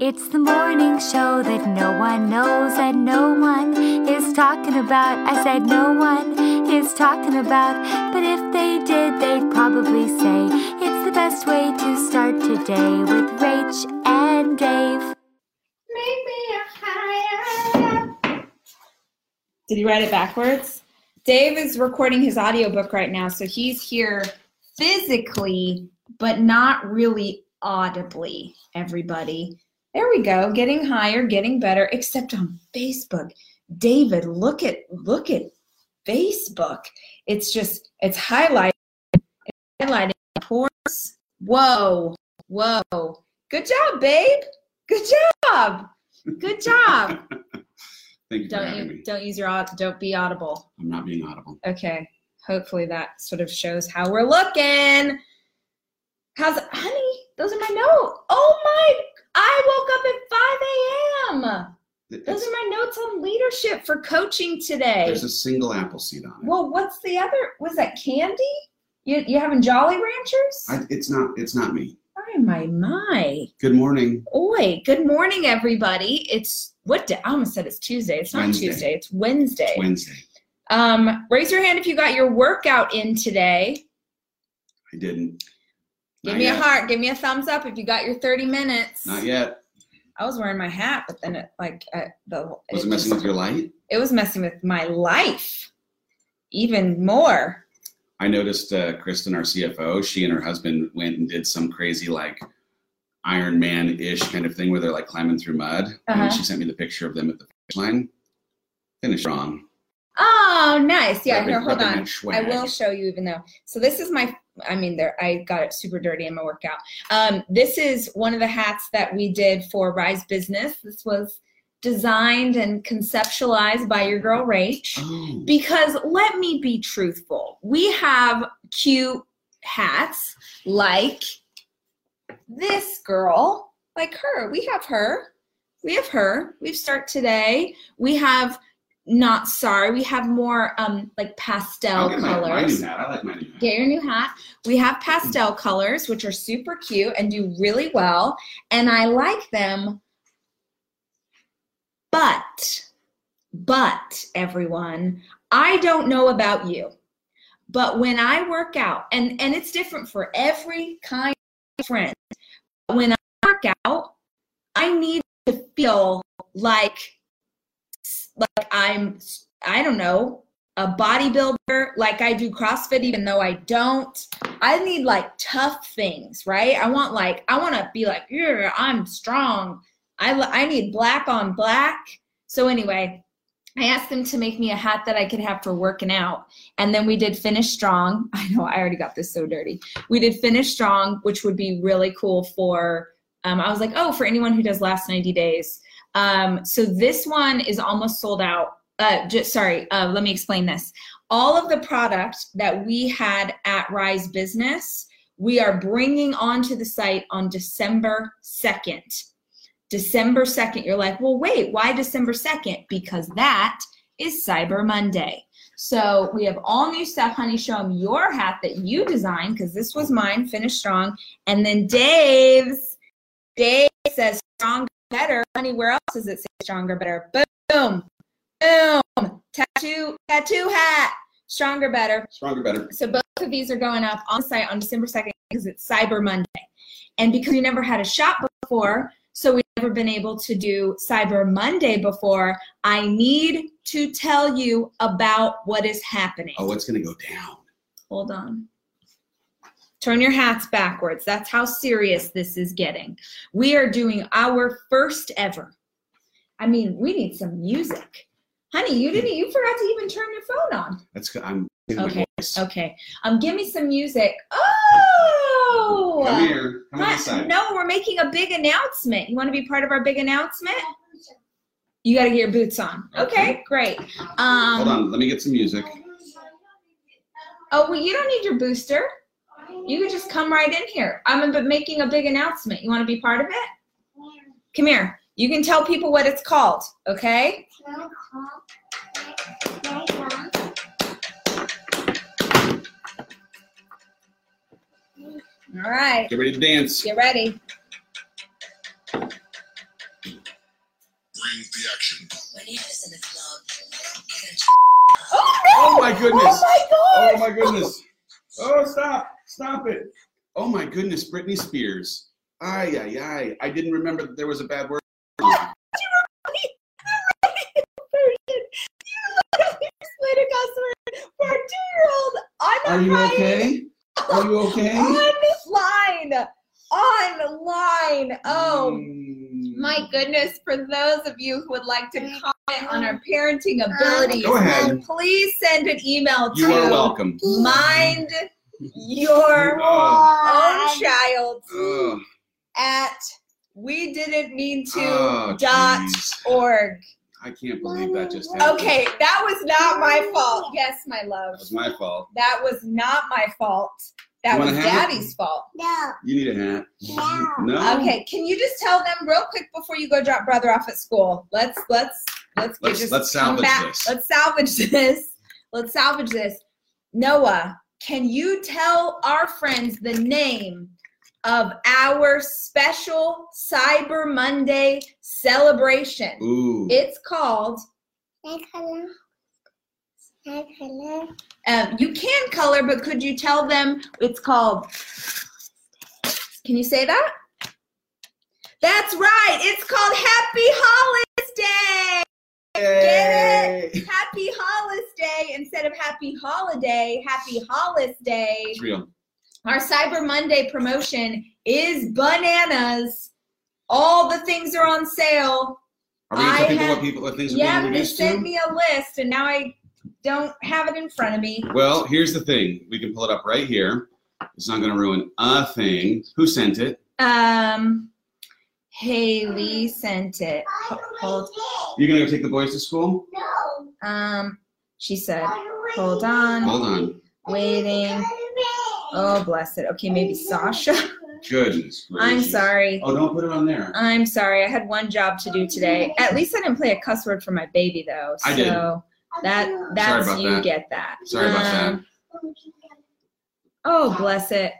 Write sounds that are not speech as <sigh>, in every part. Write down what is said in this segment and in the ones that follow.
It's the morning show that no one knows and no one is talking about. I said no one is talking about, but if they did, they'd probably say it's the best way to start today with Rach and Dave. Make me a higher. Did he write it backwards? Dave is recording his audiobook right now, so he's here physically, but not really audibly, everybody. There we go, getting higher, getting better, except on Facebook. David, look at look at Facebook. It's just it's highlighting it's highlighting pores. Whoa, whoa. Good job, babe. Good job. Good job. <laughs> Thank you for Don't having you me. don't use your don't be audible. I'm not being audible. Okay. Hopefully that sort of shows how we're looking. How's honey? Those are my notes. Oh my! I woke up at 5 a.m. Those are my notes on leadership for coaching today. there's a single apple seed on it. Well, what's the other? Was that candy? You you having Jolly Ranchers? I, it's not. It's not me. Oh my my! Good morning. Oi! Good morning, everybody. It's what day? I almost said it's Tuesday. It's not Wednesday. Tuesday. It's Wednesday. Wednesday. Um, raise your hand if you got your workout in today. I didn't. Give Not me yet. a heart. Give me a thumbs up if you got your 30 minutes. Not yet. I was wearing my hat, but then it like uh, the Was it messing just- with your light? It was messing with my life even more. I noticed uh, Kristen, our CFO, she and her husband went and did some crazy like Iron Man ish kind of thing where they're like climbing through mud. Uh-huh. And she sent me the picture of them at the finish line. Finished strong. Oh, nice. Yeah, Rubbing- here, hold on. I will show you even though. So this is my I mean there I got it super dirty in my workout. Um this is one of the hats that we did for Rise Business. This was designed and conceptualized by your girl Rach. Oh, because let me be truthful we have cute hats like this girl like her we have her we have her we've start today we have not sorry we have more um like pastel colors. I'll get my, my new hat. I like my new hat. Get your new hat. We have pastel colors, which are super cute and do really well. And I like them. But, but everyone, I don't know about you. But when I work out, and, and it's different for every kind of friend, when I work out, I need to feel like like I'm I don't know, a bodybuilder, like I do CrossFit, even though I don't. I need like tough things, right? I want like I want to be like, yeah, I'm strong. I I need black on black. So anyway, I asked them to make me a hat that I could have for working out, and then we did finish strong. <laughs> I know I already got this so dirty. We did finish strong, which would be really cool for. Um, I was like, oh, for anyone who does last 90 days. Um, so this one is almost sold out uh, just sorry, uh, let me explain this. All of the product that we had at Rise Business, we are bringing onto the site on December 2nd. December 2nd, you're like, well, wait, why December 2nd? Because that is Cyber Monday. So we have all new stuff, honey. Show them your hat that you designed because this was mine, Finish Strong. And then Dave's, Dave says stronger, better. Honey, where else does it say stronger, better? Boom. Boom! Tattoo, tattoo hat. Stronger, better. Stronger, better. So both of these are going up on site on December 2nd because it's Cyber Monday. And because we never had a shop before, so we've never been able to do Cyber Monday before, I need to tell you about what is happening. Oh, it's gonna go down. Hold on. Turn your hats backwards. That's how serious this is getting. We are doing our first ever. I mean, we need some music. Honey, you didn't you forgot to even turn your phone on. That's good. I'm Okay. Okay. Um give me some music. Oh Come here. Come Huh? No, we're making a big announcement. You want to be part of our big announcement? You got to get your boots on. Okay, Okay. great. Um, Hold on. Let me get some music. Oh, well, you don't need your booster. You can just come right in here. I'm making a big announcement. You want to be part of it? Come here. You can tell people what it's called, okay? All right. Get ready to dance. Get ready. the action. When he was in the club, he got Oh, Oh my goodness. Oh my god. Oh my goodness. Oh, stop. Stop it. Oh my goodness, Britney Spears. Ay, ay, ay. I didn't remember that there was a bad word. Explain a cuss word for a two-year-old on Are you Friday. okay? Are you okay? <laughs> Online, online. Oh Mm. my goodness! For those of you who would like to comment on our parenting abilities, Go ahead. please send an email You are to welcome. mind <laughs> your Oh. own child Ugh. at we didn't mean to Oh, dot jeez. org. I can't believe that just happened. Okay, that was not my fault. Yes, my love. That was my fault. That was not my fault. That was wanna it? daddy's fault. No. You need a hat. No. No? Okay, can you just tell them real quick before you go drop brother off at school? Let's let's let's get Let's- just let's salvage back. this. Let's salvage <laughs> this. Let's salvage this. Noah, can you tell our friends the name of our special Cyber Monday celebration? Ooh. It's called Red color. Red color. um, you can color, but could you tell them it's called? Can you say that? That's right. It's called Happy Holiday. Get Yay. Happy Holiday instead of Happy Holiday. Happy Holiday. It's real. Our Cyber Monday promotion is bananas. All the things are on sale. Are we going to I tell people have- what people what things are Yeah, being but they sent me a list, and now I don't have it in front of me. Well, here's the thing. We can pull it up right here. It's not going to ruin a thing. Who sent it? Um, Haley sent it. Ho- Hold. You're going to go take the boys to school? No. Um, she said, hold on, Hold on. waiting. Oh, bless it. Okay, maybe Sasha. <laughs> Goodness. <laughs> I'm sorry. Oh, don't put it on there. I'm sorry. I had one job to do today. At least I didn't play a cuss word for my baby, though. So I did. that that's about you that. get that. Sorry about that. Um, Oh, bless it.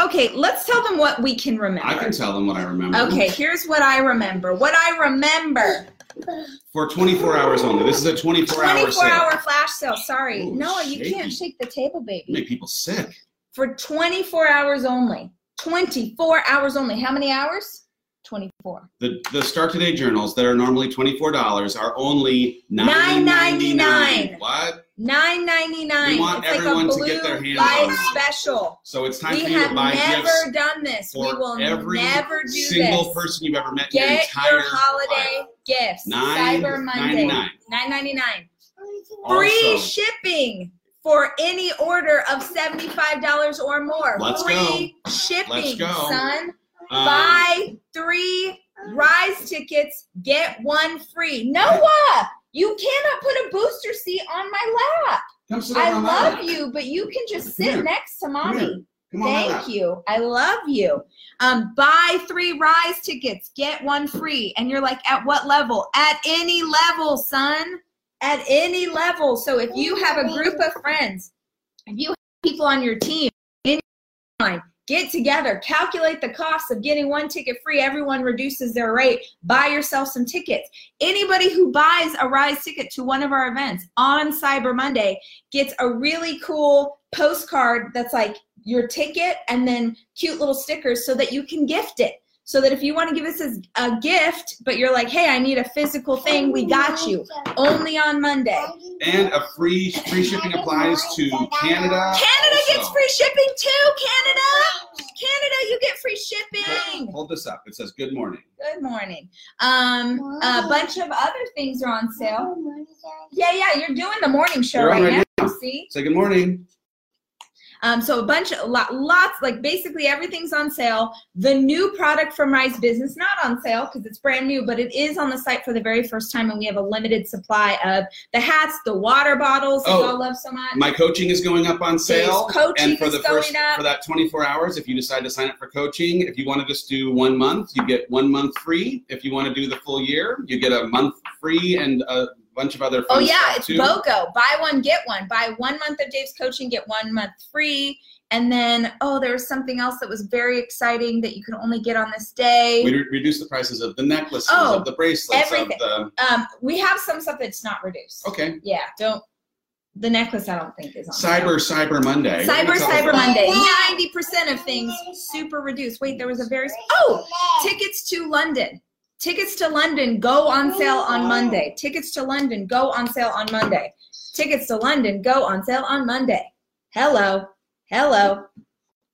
Okay, let's tell them what we can remember. I can tell them what I remember. Okay, here's what I remember. What I remember. For 24 hours only. This is a 24 hour 24 sale. hour flash sale. Sorry. Ooh, Noah, you shaky. can't shake the table, baby. Make people sick. For 24 hours only. 24 hours only. How many hours? 24. The the Start Today journals that are normally $24 are only $9.99. $9.99. What? Nine ninety nine. We want it's everyone like to get their hands on it. special. So it's time We for you have to buy never gifts done this. We will every never do single this. person you've ever met Get entire your holiday life. gifts. Nine Cyber Monday. ninety-nine. Nine ninety nine. Also- Free shipping for any order of seventy five dollars or more. Let's Free shipping, Let's go. son. Um, Buy three rise tickets, get one free. Noah, you cannot put a booster seat on my lap. Come sit I on love lap. you, but you can just sit here. next to mommy. here. Come Thank you. I love you. Um, buy three rise tickets, get one free. And you're like, at what level? At any level, son. At any level. So if you oh, have a group of friends, if you have people on your team, in your mind, get together, calculate the cost of getting one ticket free. Everyone reduces their rate. Buy yourself some tickets. Anybody who buys a rise ticket to one of our events on Cyber Monday gets a really cool postcard that's like your ticket and then cute little stickers so that you can gift it. So that if you want to give us as a gift, but you're like, hey, I need a physical thing, we got you. Only on Monday. And a free free shipping applies to Canada. Canada gets free shipping too, Canada. Canada, you get free shipping. Hold this up. It says good morning. Good morning. Um, a bunch of other things are on sale. Yeah, yeah, you're doing the morning show You're right, right now. See? Say good morning. Um, so a bunch of lot, lots, like basically everything's on sale. The new product from Rise Business not on sale because it's brand new, but it is on the site for the very first time, and we have a limited supply of the hats, the water bottles that Oh, you all love so much. My coaching is going up on sale. Coaching and for the first up. for that 24 hours, if you decide to sign up for coaching, if you want to just do one month, you get one month free. If you want to do the full year, you get a month free and a bunch of other Oh yeah, it's too. BOGO. Buy one, get one. Buy one month of Dave's coaching, get one month free. And then, oh, there was something else that was very exciting that you could only get on this day. We re- reduced the prices of the necklaces, Oh, of the bracelets, everything. of the. Um, we have some stuff that's not reduced. Okay. Yeah, don't. The necklace, I don't think is on. Cyber Cyber Monday. Cyber What are you Cyber Monday. Ninety percent of things super reduced. Wait, there was a very oh tickets to London. Tickets to London go on sale on Monday. Tickets to London go on sale on Monday. Tickets to London go on sale on Monday. Hello, hello.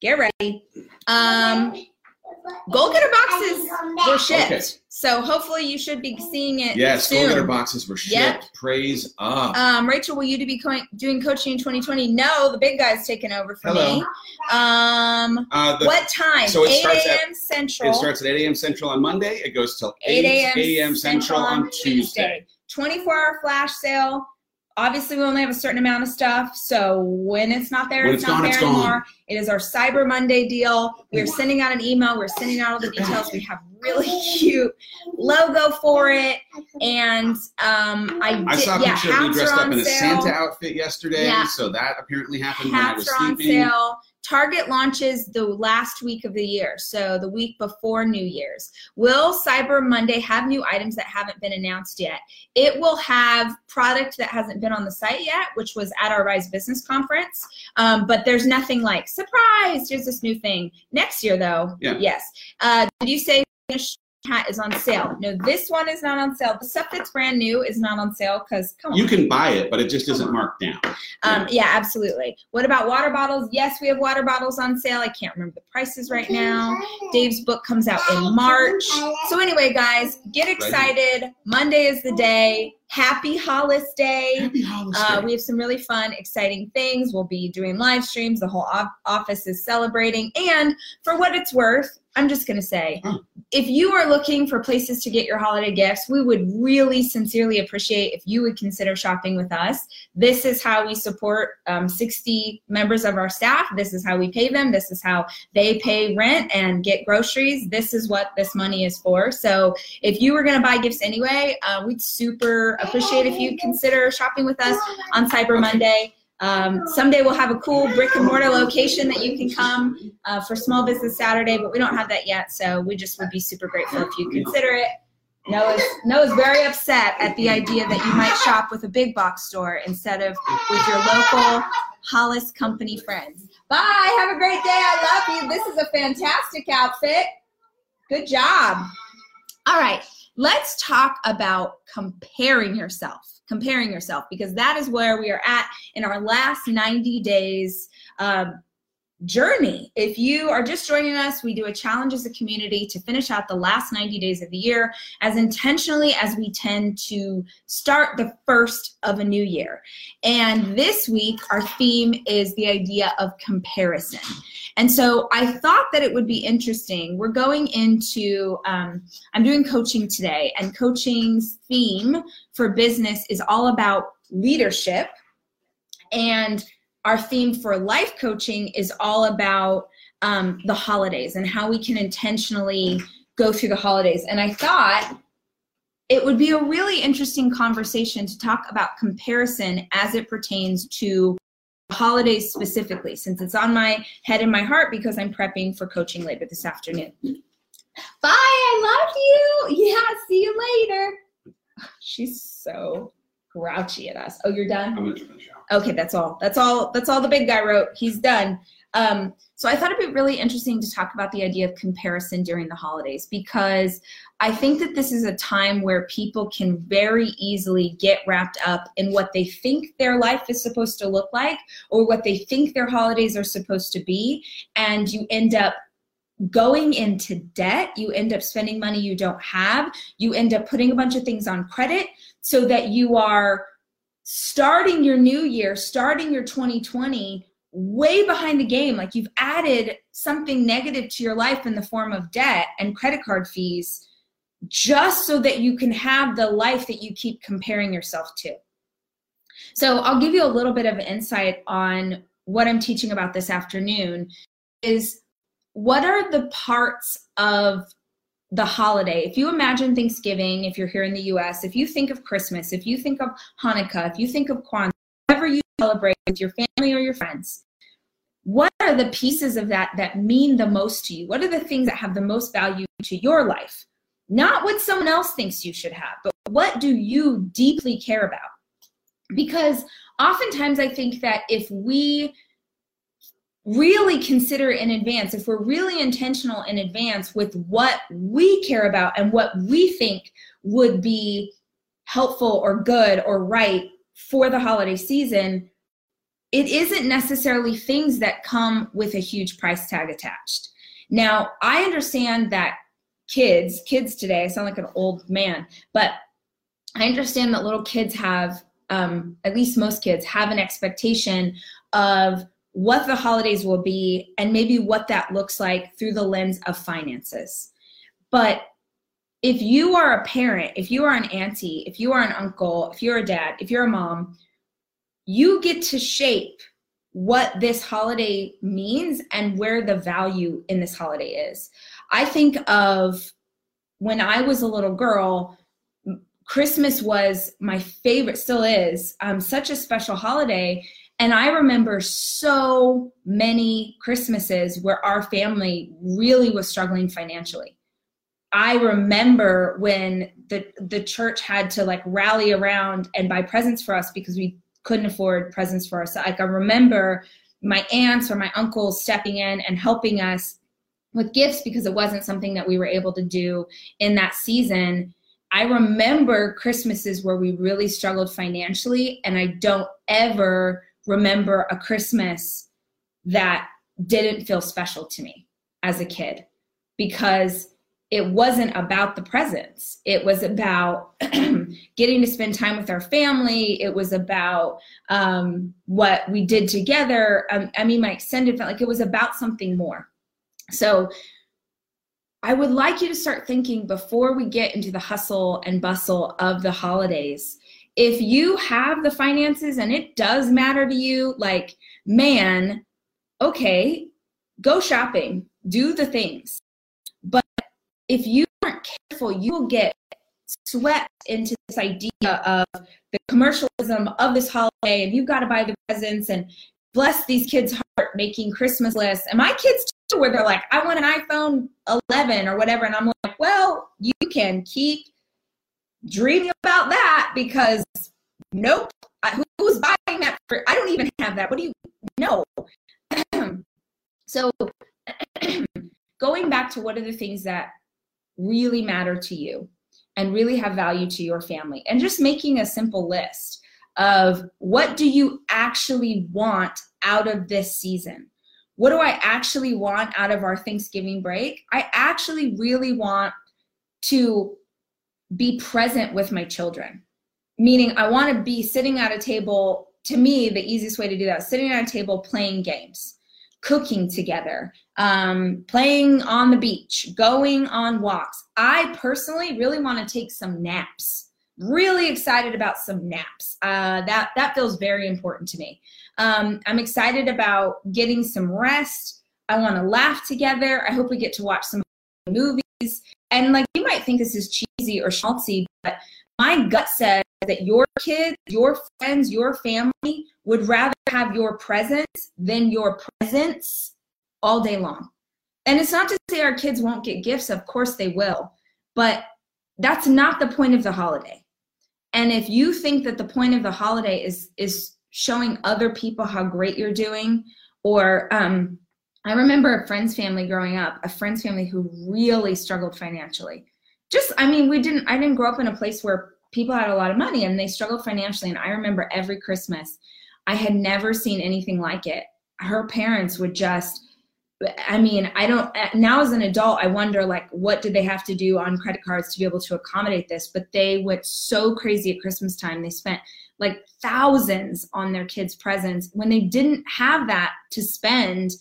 Get ready. Um, goal getter boxes were shipped, Okay. So hopefully you should be seeing it Yes, soon. go getter boxes were shipped. Yep. Praise up. Um, Rachel, will you be co- doing coaching in 2020? No, the big guy's taking over for Hello. me. Um, Uh, the, what time? so it 8 starts at- a.m. Central. It starts at 8 a.m. Central on Monday. It goes till 8 a.m. a.m. Central on Tuesday. 24 hour flash sale. Obviously, we only have a certain amount of stuff, so when it's not there, When it's, it's not gone, there it's gone. anymore. It is our Cyber Monday deal. We're sending out an email. We're sending out all the details. We have really <laughs> cute logo for it, and um, I, I saw a yeah, picture of you dressed up in a sale. Santa outfit yesterday, Yeah. so that apparently happened when I was Hats are on sleeping. sale. Target launches the last week of the year, so the week before New Year's. Will Cyber Monday have new items that haven't been announced yet? It will have product that hasn't been on the site yet, which was at our Rise Business Conference. Um, but there's nothing like surprise. Here's this new thing. Next year, though, Yeah. yes. Uh, did you say hat is on sale? No, this one is not on sale. The stuff that's brand new is not on sale because come on. You can buy it, but it just isn't marked down. Um, yeah, absolutely. What about water bottles? Yes, we have water bottles on sale. I can't remember the prices right now. Dave's book comes out in March. So anyway, guys, get excited. Monday is the day. Happy Hollis Day. Happy holidays. Uh, we have some really fun, exciting things. We'll be doing live streams. The whole op- office is celebrating. And for what it's worth, I'm just going to say if you are looking for places to get your holiday gifts, we would really sincerely appreciate if you would consider shopping with us. This is how we support um, 60 members of our staff. This is how we pay them. This is how they pay rent and get groceries. This is what this money is for. So if you were going to buy gifts anyway, uh, we'd super appreciate if you consider shopping with us on Cyber Monday. Um, someday we'll have a cool brick and mortar location that you can come uh, for Small Business Saturday, but we don't have that yet. So we just would be super grateful if you consider it. Noah's, Noah's very upset at the idea that you might shop with a big box store instead of with your local Hollis company friends. Bye. Have a great day. I love you. This is a fantastic outfit. Good job. All right. Let's talk about comparing yourself. Comparing yourself, because that is where we are at in our last 90 days um, journey. If you are just joining us, we do a challenge as a community to finish out the last 90 days of the year as intentionally as we tend to start the first of a new year. And this week, our theme is the idea of comparison. And so I thought that it would be interesting. We're going into, um, I'm doing coaching today, and coaching's theme for business is all about leadership. And our theme for life coaching is all about um, the holidays and how we can intentionally go through the holidays. And I thought it would be a really interesting conversation to talk about comparison as it pertains to holidays specifically, since it's on my head and my heart because I'm prepping for coaching later this afternoon. Bye, I love you. Yeah, see you later. She's so grouchy at us. Oh, you're done? I'm gonna finish out. Okay, that's all. That's all. That's all the big guy wrote. He's done. Um, so I thought it'd be really interesting to talk about the idea of comparison during the holidays because I think that this is a time where people can very easily get wrapped up in what they think their life is supposed to look like or what they think their holidays are supposed to be, and you end up going into debt. You end up spending money you don't have. You end up putting a bunch of things on credit so that you are starting your new year, starting your 2020 way behind the game. Like you've added something negative to your life in the form of debt and credit card fees just so that you can have the life that you keep comparing yourself to. So I'll give you a little bit of insight on what I'm teaching about this afternoon is what are the parts of the holiday. If you imagine Thanksgiving, if you're here in the US, if you think of Christmas, if you think of Hanukkah, if you think of Kwanzaa, whatever you celebrate with your family or your friends, what are the pieces of that that mean the most to you? What are the things that have the most value to your life? Not what someone else thinks you should have, but what do you deeply care about? Because oftentimes I think that if we really consider in advance, if we're really intentional in advance with what we care about and what we think would be helpful or good or right for the holiday season, it isn't necessarily things that come with a huge price tag attached. Now, I understand that kids, kids today, I sound like an old man, but I understand that little kids have, um, at least most kids, have an expectation of what the holidays will be and maybe what that looks like through the lens of finances. But if you are a parent, if you are an auntie, if you are an uncle, if you're a dad, if you're a mom, you get to shape what this holiday means and where the value in this holiday is. I think of when I was a little girl, Christmas was my favorite, still is, um, such a special holiday. And I remember so many Christmases where our family really was struggling financially. I remember when the the church had to like rally around and buy presents for us because we couldn't afford presents for us. Like I remember my aunts or my uncles stepping in and helping us with gifts because it wasn't something that we were able to do in that season. I remember Christmases where we really struggled financially, and I don't ever remember a Christmas that didn't feel special to me as a kid because it wasn't about the presents. It was about <clears throat> getting to spend time with our family. It was about um, what we did together. Um, I mean, my extended family, like it was about something more. So I would like you to start thinking before we get into the hustle and bustle of the holidays. If you have the finances and it does matter to you, like, man, okay, go shopping, do the things. But if you aren't careful, you will get swept into this idea of the commercialism of this holiday and you've got to buy the presents and bless these kids' heart making Christmas lists. And my kids too, where they're like, I want an iPhone 11 or whatever. And I'm like, well, you can keep dreaming about that because nope. I, who's buying that for? I don't even have that. What do you know? <clears throat> so <clears throat> going back to what are the things that really matter to you and really have value to your family and just making a simple list of what do you actually want out of this season what do i actually want out of our thanksgiving break i actually really want to be present with my children meaning i want to be sitting at a table to me the easiest way to do that sitting at a table playing games cooking together, um, playing on the beach, going on walks. I personally really want to take some naps. Really excited about some naps. Uh, that that feels very important to me. Um, I'm excited about getting some rest. I want to laugh together. I hope we get to watch some movies. And like you might think this is cheesy or schmaltzy, but my gut says that your kids, your friends, your family would rather have your presence than your presence all day long. And it's not to say our kids won't get gifts, of course they will, but that's not the point of the holiday. And if you think that the point of the holiday is is showing other people how great you're doing, or um, I remember a friend's family growing up, a friend's family who really struggled financially. Just i mean we didn't i didn't grow up in a place where people had a lot of money and they struggled financially and i remember every christmas i had never seen anything like it. Her parents would just i mean i don't now as an adult i wonder like what did they have to do on credit cards to be able to accommodate this? But they went so crazy at christmas time. They spent like thousands on their kids presents when they didn't have that to spend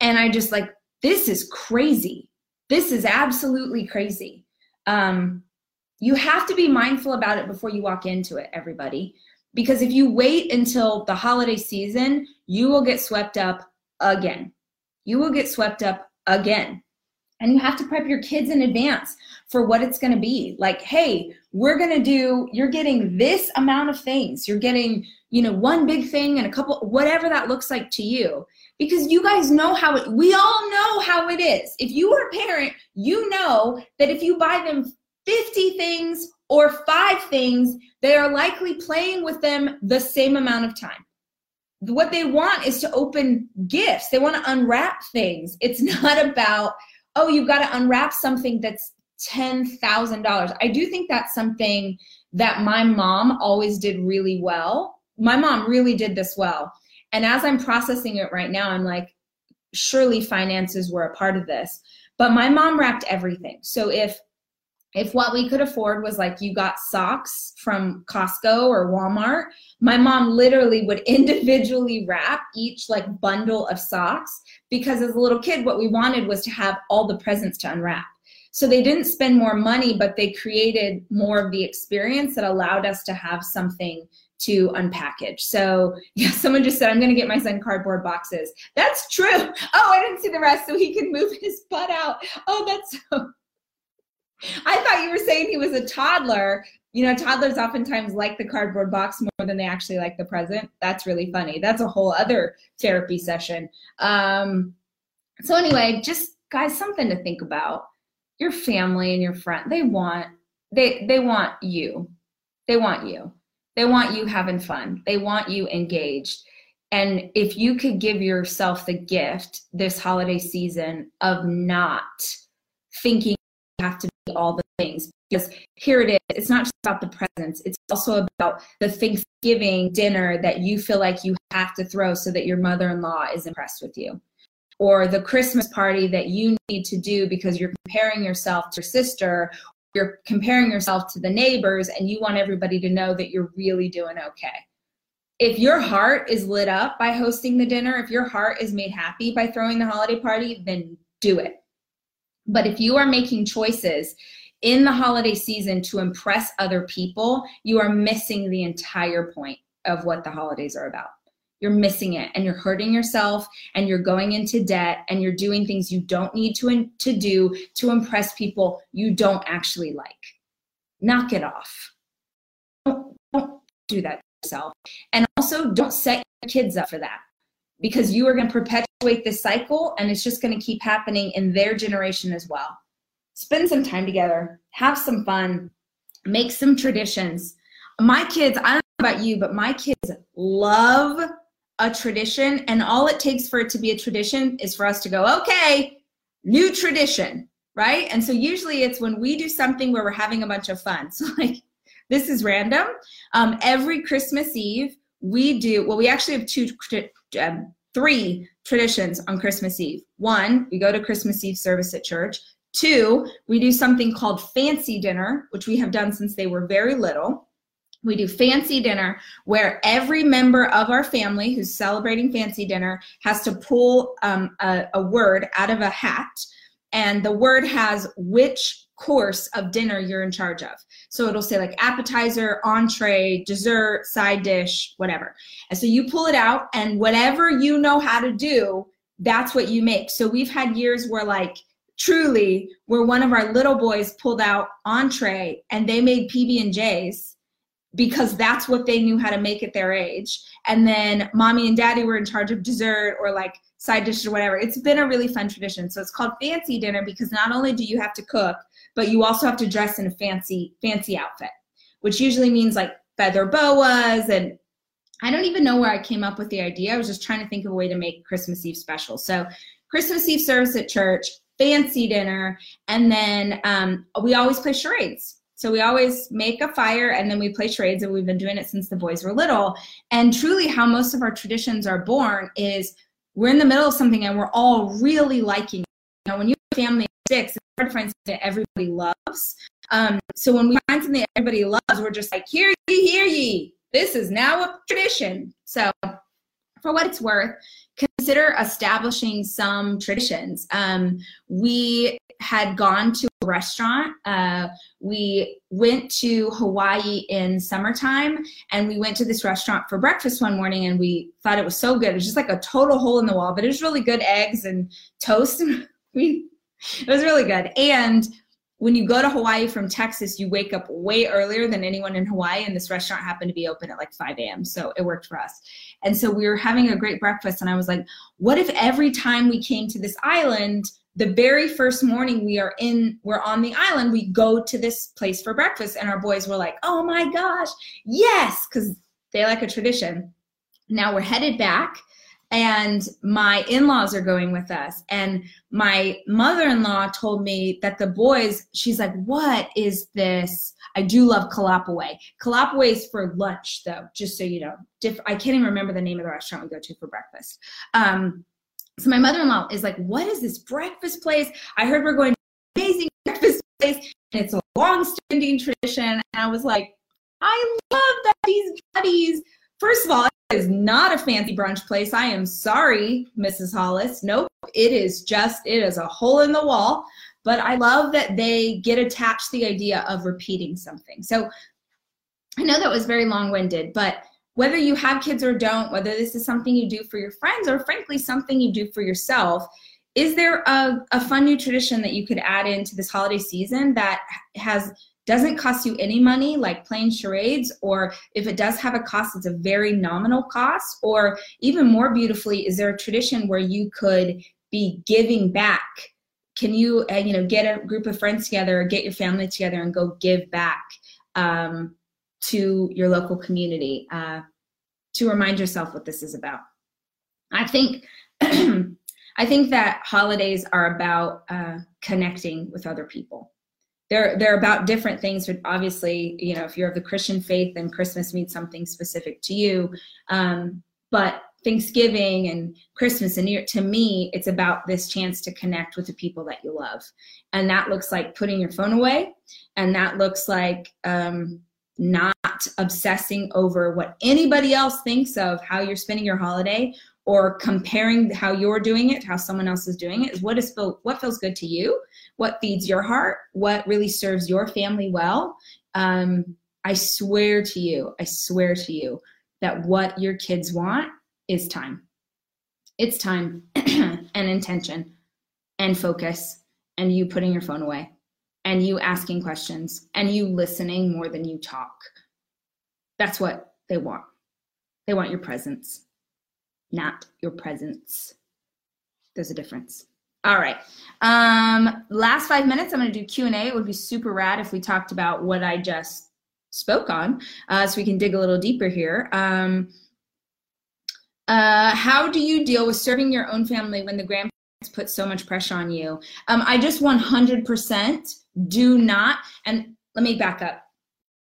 and i just like this is crazy this is absolutely crazy um, you have to be mindful about it before you walk into it, everybody. Because if you wait until the holiday season, you will get swept up again. You will get swept up again. And you have to prep your kids in advance for what it's going to be. Like, hey, we're going to do, you're getting this amount of things. You're getting, you know, one big thing and a couple, whatever that looks like to you. Because you guys know how it we all know how it is. If you are a parent you know that if you buy them 50 things or five things they are likely playing with them the same amount of time. What they want is to open gifts. They want to unwrap things. It's <laughs> not about oh you've got to unwrap something that's $10,000 I do think that's something that my mom always did really well. My mom really did this well and as I'm processing it right now, I'm like, surely finances were a part of this. But my mom wrapped everything. So if if what we could afford was like you got socks from Costco or Walmart, my mom literally would <laughs> individually wrap each like bundle of socks because as a little kid, what we wanted was to have all the presents to unwrap. So they didn't spend more money, but they created more of the experience that allowed us to have something to unpackage. So <laughs> yeah, someone just said, I'm gonna get my son cardboard boxes. That's true. Oh, I didn't see the rest, so he can move <laughs> his butt out. Oh, that's so <laughs> I thought you were saying he was a toddler. You know, toddlers oftentimes like the cardboard box more than they actually like the present. That's really funny. That's a whole other therapy session. Um, so anyway, just guys, something to think about. Your family and your friend, they want they they want you. They want you. They want you having fun. They want you engaged. And if you could give yourself the gift this holiday season of not thinking you have to be all the things, because here it is, it's not just about the presents, it's also about the Thanksgiving dinner that you feel like you have to throw so that your mother in law is impressed with you. Or the Christmas party that you need to do because you're comparing yourself to your sister you're comparing yourself to the neighbors and you want everybody to know that you're really doing okay. If your heart is lit up by hosting the dinner, if your heart is made happy by throwing the holiday party, then do it. But if you are making choices in the holiday season to impress other people, you are missing the entire point of what the holidays are about you're missing it and you're hurting yourself and you're going into debt and you're doing things you don't need to to do to impress people you don't actually like. Knock it off. Don't, don't do that yourself. And also don't set your kids up for that because you are going to perpetuate this cycle and it's just going to keep happening in their generation as well. Spend some time together. Have some fun. Make some traditions. My kids i don't know about you but my kids love a tradition and all it takes for it to be a tradition is for us to go okay new tradition right? And so usually it's when we do something where we're having a bunch of fun. <laughs> So like this is random. Um, every christmas eve we do well we actually have two um, three traditions on christmas eve. One we go to christmas eve service at church. Two we do something called fancy dinner which we have done since they were very little we do fancy dinner where every member of our family who's celebrating fancy dinner has to pull um, a, a word out of a hat and the word has which course of dinner you're in charge of. So it'll say like appetizer, entree, dessert, side dish, whatever. And so you pull it out and whatever you know how to do, that's what you make. So we've had years where like truly where one of our little boys pulled out entree and they made PB and J's because that's what they knew how to make at their age. And then mommy and daddy were in charge of dessert or like side dishes or whatever. It's been a really fun tradition. So it's called fancy dinner because not only do you have to cook, but you also have to dress in a fancy, fancy outfit, which usually means like feather boas and I don't even know where I came up with the idea. I was just trying to think of a way to make Christmas Eve special. So Christmas Eve service at church, fancy dinner, and then um, we always play charades. So we always make a fire and then we play charades, and we've been doing it since the boys were little. And truly, how most of our traditions are born is we're in the middle of something and we're all really liking it. You know, when you have a family of six, it's hard to find something that everybody loves. Um, so when we find something that everybody loves, we're just like, hear ye, hear ye. This is now a tradition. So for what it's worth, consider establishing some traditions. Um, we had gone to a restaurant. Uh, we went to Hawaii in summertime and we went to this restaurant for breakfast one morning and we thought it was so good. It was just like a total hole in the wall, but it was really good eggs and toast. <laughs> we, it was really good. And when you go to Hawaii from Texas, you wake up way earlier than anyone in Hawaii, and this restaurant happened to be open at like 5 a.m. So it worked for us. And so we were having a great breakfast, and I was like, what if every time we came to this island, the very first morning we are in, we're on the island, we go to this place for breakfast, and our boys were like, oh my gosh, yes, because they like a tradition. Now we're headed back and my in-laws are going with us and my mother-in-law told me that the boys she's like what is this? I do love Kalapawai. Kalapawai is for lunch though just so you know. I can't even remember the name of the restaurant we go to for breakfast. Um, so my mother-in-law is like what is this breakfast place i heard we're going to amazing breakfast place and it's a long-standing tradition and i was like i love that these buddies First of all, it is not a fancy brunch place. I am sorry, Mrs. Hollis. Nope, it is just, it is a hole in the wall. But I love that they get attached the idea of repeating something. So I know that was very long winded, but whether you have kids or don't, whether this is something you do for your friends or frankly something you do for yourself, is there a, a fun new tradition that you could add into this holiday season that has doesn't cost you any money like playing charades? Or if it does have a cost it's a very nominal cost? Or even more beautifully is there a tradition where you could be giving back? Can you uh, you know get a group of friends together or get your family together and go give back um, to your local community uh, to remind yourself what this is about. I think <clears throat> i think that holidays are about uh, connecting with other people. They're they're about different things but obviously you know if you're of the christian faith then christmas means something specific to you. Um, but thanksgiving and christmas and New Year, to me it's about this chance to connect with the people that you love. And that looks like putting your phone away and that looks like um, not obsessing over what anybody else thinks of how you're spending your holiday or comparing how you're doing it how someone else is doing it is what is feel, what feels good to you what feeds your heart what really serves your family well. Um, i swear to you i swear to you that what your kids want is time. It's time <clears throat> and intention and focus and you putting your phone away and you asking questions and you listening more than you talk that's what they want they want your presence not your presence. There's a difference. All right. Um, last five minutes, I'm going to do Q and A. It would be super rad if we talked about what I just spoke on, uh, so we can dig a little deeper here. Um, uh, how do you deal with serving your own family when the grandparents put so much pressure on you? Um, I just 100% do not. And let me back up.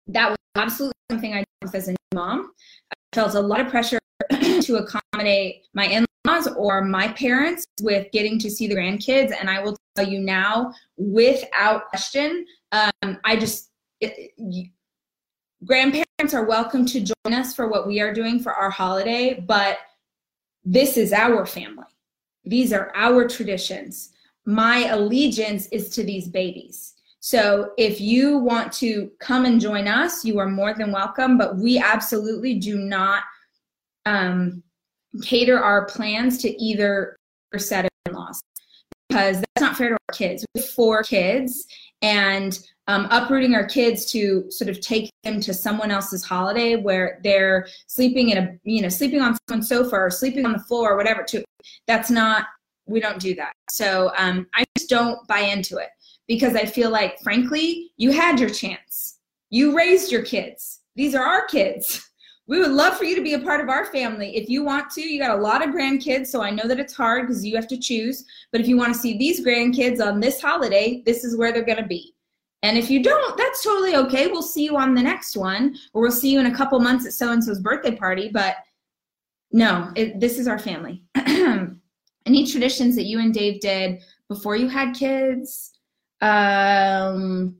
That was absolutely something I did as a mom. I felt a lot of pressure <clears throat> to accommodate my in-laws or my parents with getting to see the grandkids and i will tell you now without question um, i just it, you, grandparents are welcome to join us for what we are doing for our holiday but this is our family these are our traditions my allegiance is to these babies so if you want to come and join us you are more than welcome but we absolutely do not um, cater our plans to either set of in-laws because that's not fair to our kids. We have four kids, and um, uprooting our kids to sort of take them to someone else's holiday where they're sleeping in a you know sleeping on someone's sofa or sleeping on the floor or whatever. To that's not we don't do that. So um, I just don't buy into it because I feel like frankly you had your chance. You raised your kids. These are our kids we would love for you to be a part of our family. If you want to, you got a lot of grandkids, so I know that it's hard because you have to choose. But if you want to see these grandkids on this holiday, this is where they're going to be. And if you don't, that's totally okay. We'll see you on the next one, or we'll see you in a couple months at so and so's birthday party. But no, it, this is our family. <clears throat> Any traditions that you and Dave did before you had kids? Um,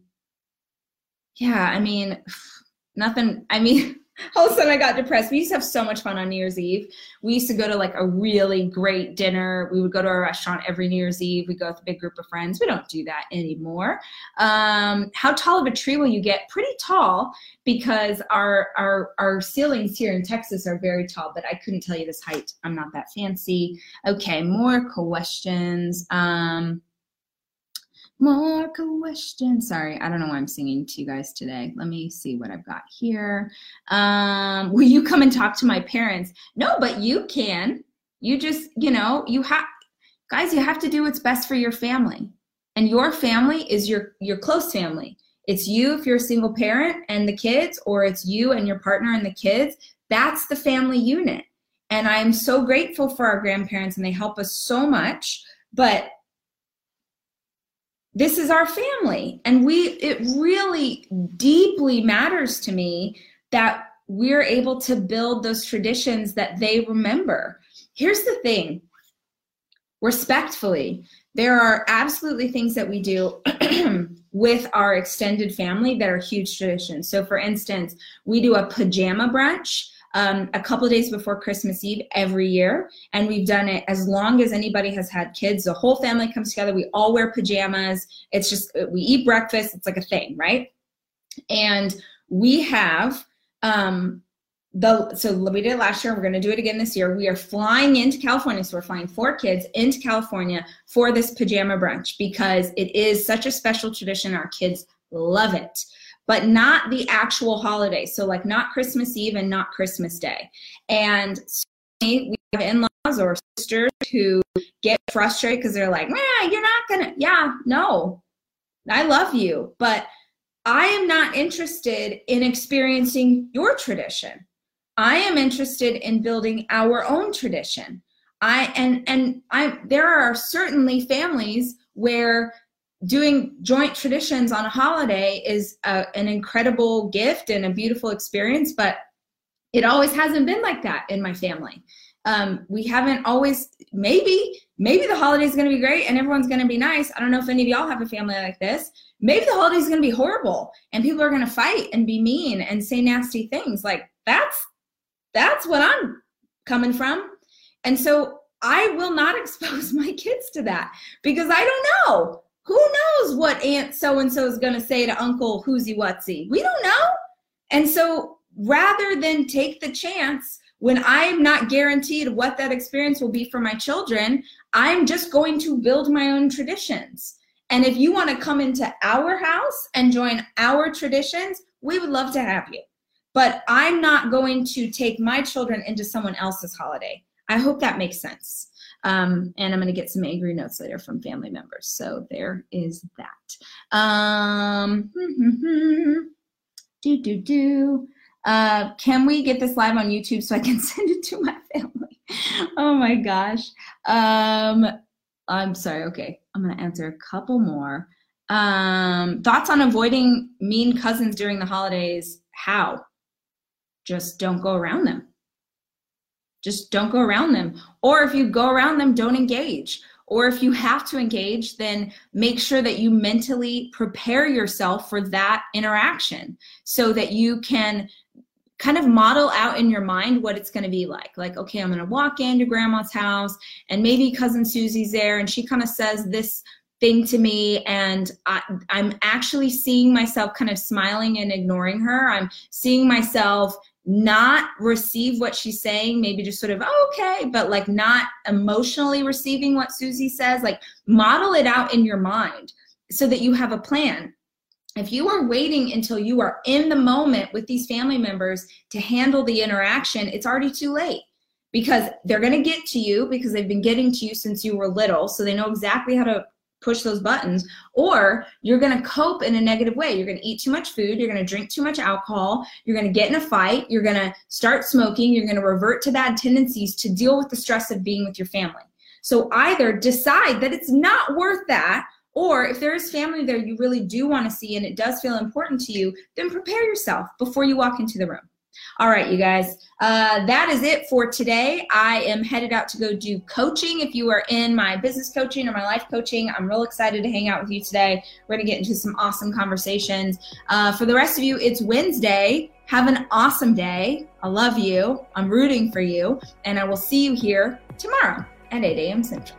yeah, I mean, <sighs> nothing. I mean, <laughs> all of a sudden I got depressed. We used to have so much fun on New Year's Eve. We used to go to like a really great dinner. We would go to a restaurant every New Year's Eve. We go with a big group of friends. We don't do that anymore. Um, how tall of a tree will you get? Pretty tall because our our our ceilings here in Texas are very tall. But I couldn't tell you this height. I'm not that fancy. Okay, more questions. Um, More questions. Sorry, I don't know why I'm singing to you guys today. Let me see what I've got here. Um, will you come and talk to my parents? No, but you can. You just, you know, you have guys, you have to do what's best for your family. And your family is your your close family. It's you if you're a single parent and the kids, or it's you and your partner and the kids. That's the family unit. And I'm so grateful for our grandparents and they help us so much. But this is our family. And we it really deeply matters to me that we're able to build those traditions that they remember. Here's the thing. Respectfully there are absolutely things that we do <clears throat> with our extended family that are huge traditions. So for instance we do a pajama brunch um, a couple days before Christmas Eve every year. And we've done it as long as anybody has had kids. The whole family comes together. We all wear pajamas. It's just, we eat breakfast. It's like a thing, right? And we have, um, the so we did it last year we're going to do it again this year we are flying into california so we're flying four kids into california for this pajama brunch because it is such a special tradition our kids love it but not the actual holiday. So, like, not Christmas Eve and not Christmas Day. And we have in laws or sisters who get frustrated because they're like, man, you're not going to, yeah, no, I love you, but I am not interested in experiencing your tradition. I am interested in building our own tradition. I and and I there are certainly families where doing joint traditions on a holiday is a, an incredible gift and a beautiful experience, but it always hasn't been like that in my family. Um, we haven't always, maybe, maybe the holiday is going to be great and everyone's going to be nice. I don't know if any of y'all have a family like this. Maybe the holiday is going to be horrible and people are going to fight and be mean and say nasty things. Like that's, that's what I'm coming from. And so I will not <laughs> expose my kids to that because I don't know who knows what Aunt so and so is going to say to Uncle Whoozy Whatsy? We don't know. And so rather than take the chance when I'm not guaranteed what that experience will be for my children, I'm just going to build my own traditions. And if you want to come into our house and join our traditions, we would love to have you. But I'm not going to take my children into someone else's holiday. I hope that makes sense. Um, and I'm going to get some angry notes later from family members. So there is that. Um, <laughs> do, do, do. Uh, can we get this live on YouTube so I can <laughs> send it to my family? oh my gosh. Um, I'm sorry. Okay. I'm going to answer a couple more. Um, thoughts on avoiding mean cousins during the holidays? How? Just don't go around them just don't go around them. Or if you go around them, don't engage. Or if you have to engage, then make sure that you mentally prepare yourself for that interaction so that you can kind of model out in your mind what it's going to be like. Like, okay, I'm going to walk into grandma's house and maybe cousin Susie's there and she kind of says this thing to me and I, am actually seeing myself kind of smiling and ignoring her. I'm seeing myself not receive what she's saying, maybe just sort of, oh, okay, but like not emotionally receiving what Susie says, like model it out in your mind so that you have a plan. If you are waiting until you are in the moment with these family members to handle the interaction, it's already too late because they're going to get to you because they've been getting to you since you were little. So they know exactly how to push those buttons or you're going to cope in a negative way. You're going to eat too much food you're going to drink too much alcohol you're going to get in a fight you're going to start smoking you're going to revert to bad tendencies to deal with the stress of being with your family. So either decide that it's not worth that or if there is family there you really do want to see and it does feel important to you then prepare yourself before you walk into the room all right, you guys, uh, that is it for today. I am headed out to go do coaching. If you are in my business coaching or my life coaching, I'm real excited to hang out with you today. We're going to get into some awesome conversations. Uh, for the rest of you, it's Wednesday. Have an awesome day. I love you. I'm rooting for you. And I will see you here tomorrow at 8 a.m. Central.